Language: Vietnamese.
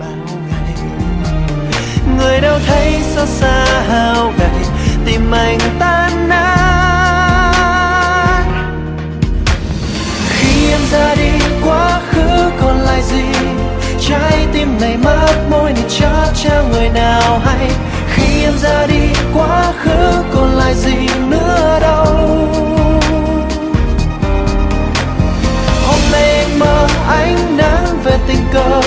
bao ngày. Người đâu thấy xót xa hao gầy tim anh tan nát. Khi em ra đi, quá khứ còn lại gì? Trái tim này mất môi này chắc trao người nào hay? Khi em ra đi, quá khứ còn lại gì nữa đâu? Hôm nay anh mơ ánh nắng về tình cờ